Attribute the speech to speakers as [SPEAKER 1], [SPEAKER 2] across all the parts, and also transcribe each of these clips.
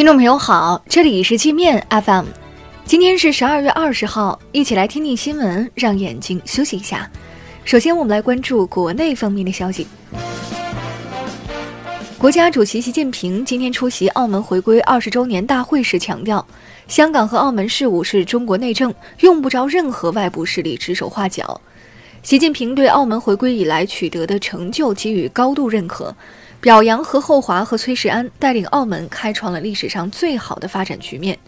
[SPEAKER 1] 听众朋友好，这里是界面 FM，今天是十二月二十号，一起来听听新闻，让眼睛休息一下。首先，我们来关注国内方面的消息。国家主席习近平今天出席澳门回归二十周年大会时强调，香港和澳门事务是中国内政，用不着任何外部势力指手画脚。习近平对澳门回归以来取得的成就给予高度认可。表扬何厚华和崔世安带领澳门开创了历史上最好的发展局面。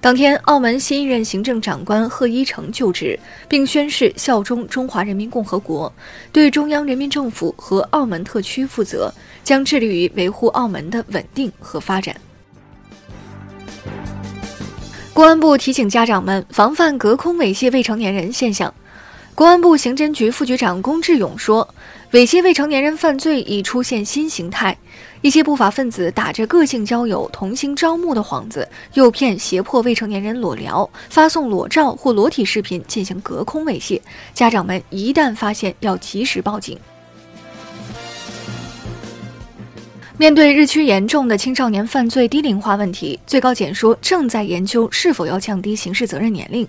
[SPEAKER 1] 当天，澳门新一任行政长官贺一诚就职，并宣誓效忠中华人民共和国，对中央人民政府和澳门特区负责，将致力于维护澳门的稳定和发展。公安部提醒家长们防范隔空猥亵未成年人现象。公安部刑侦局副局长龚志勇说。猥亵未成年人犯罪已出现新形态，一些不法分子打着个性交友、同性招募的幌子，诱骗、胁迫未成年人裸聊，发送裸照或裸体视频进行隔空猥亵。家长们一旦发现，要及时报警。面对日趋严重的青少年犯罪低龄化问题，最高检说正在研究是否要降低刑事责任年龄。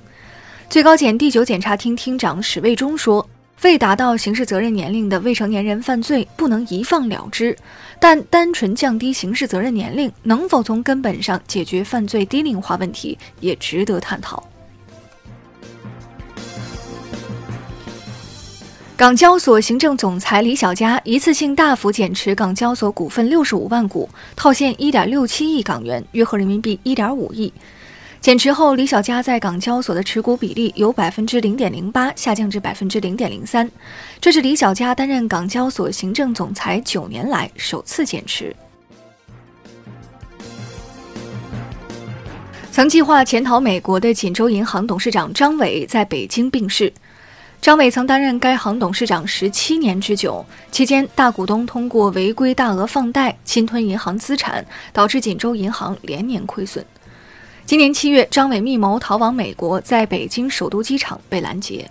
[SPEAKER 1] 最高检第九检察厅厅长史卫忠说。未达到刑事责任年龄的未成年人犯罪不能一放了之，但单纯降低刑事责任年龄能否从根本上解决犯罪低龄化问题，也值得探讨。港交所行政总裁李小加一次性大幅减持港交所股份六十五万股，套现一点六七亿港元，约合人民币一点五亿。减持后，李小加在港交所的持股比例由百分之零点零八下降至百分之零点零三，这是李小加担任港交所行政总裁九年来首次减持。曾计划潜逃美国的锦州银行董事长张伟在北京病逝。张伟曾担任该行董事长十七年之久，期间大股东通过违规大额放贷侵吞银行资产，导致锦州银行连年亏损。今年七月，张伟密谋逃往美国，在北京首都机场被拦截。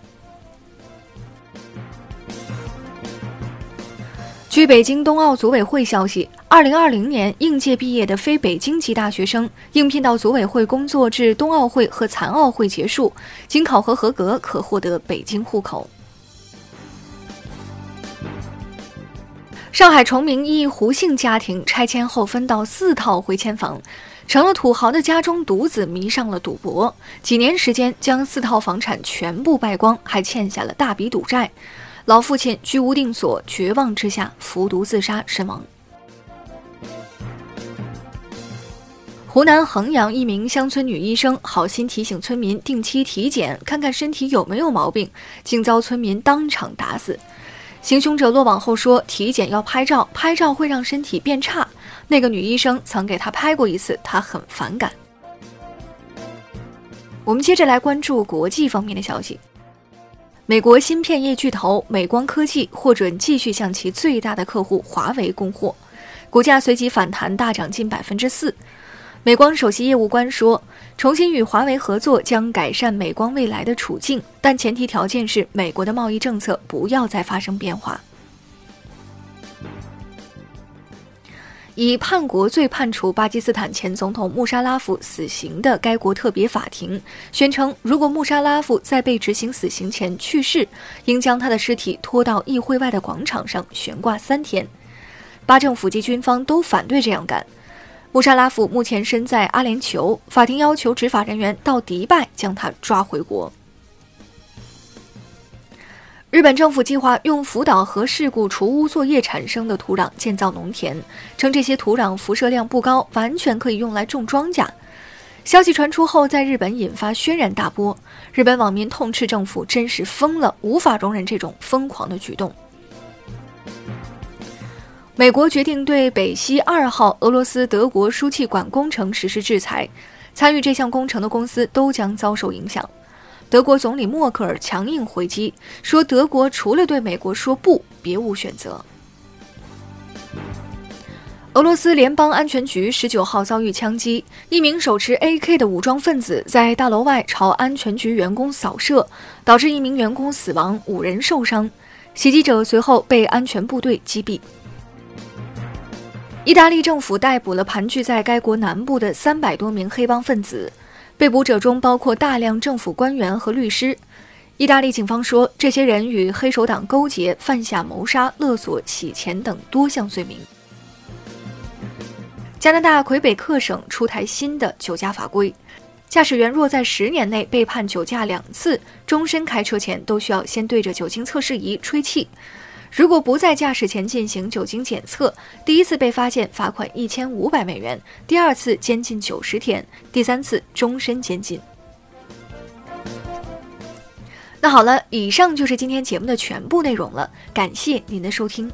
[SPEAKER 1] 据北京冬奥组委会消息，二零二零年应届毕业的非北京籍大学生应聘到组委会工作至冬奥会和残奥会结束，经考核合格可获得北京户口。上海崇明一胡姓家庭拆迁后分到四套回迁房。成了土豪的家中独子，迷上了赌博，几年时间将四套房产全部败光，还欠下了大笔赌债。老父亲居无定所，绝望之下服毒自杀身亡。湖南衡阳一名乡村女医生好心提醒村民定期体检，看看身体有没有毛病，竟遭村民当场打死。行凶者落网后说：“体检要拍照，拍照会让身体变差。”那个女医生曾给他拍过一次，他很反感。我们接着来关注国际方面的消息。美国芯片业巨头美光科技获准继续向其最大的客户华为供货，股价随即反弹大涨近百分之四。美光首席业务官说：“重新与华为合作将改善美光未来的处境，但前提条件是美国的贸易政策不要再发生变化。”以叛国罪判处巴基斯坦前总统穆沙拉夫死刑的该国特别法庭宣称，如果穆沙拉夫在被执行死刑前去世，应将他的尸体拖到议会外的广场上悬挂三天。巴政府及军方都反对这样干。穆沙拉夫目前身在阿联酋，法庭要求执法人员到迪拜将他抓回国。日本政府计划用福岛核事故除污作业产生的土壤建造农田，称这些土壤辐射量不高，完全可以用来种庄稼。消息传出后，在日本引发轩然大波。日本网民痛斥政府真是疯了，无法容忍这种疯狂的举动。美国决定对北溪二号俄罗斯德国输气管工程实施制裁，参与这项工程的公司都将遭受影响。德国总理默克尔强硬回击说：“德国除了对美国说不，别无选择。”俄罗斯联邦安全局十九号遭遇枪击，一名手持 AK 的武装分子在大楼外朝安全局员工扫射，导致一名员工死亡，五人受伤。袭击者随后被安全部队击毙。意大利政府逮捕了盘踞在该国南部的三百多名黑帮分子，被捕者中包括大量政府官员和律师。意大利警方说，这些人与黑手党勾结，犯下谋杀、勒索、洗钱等多项罪名。加拿大魁北克省出台新的酒驾法规，驾驶员若在十年内被判酒驾两次，终身开车前都需要先对着酒精测试仪吹气。如果不在驾驶前进行酒精检测，第一次被发现罚款一千五百美元，第二次监禁九十天，第三次终身监禁。那好了，以上就是今天节目的全部内容了，感谢您的收听。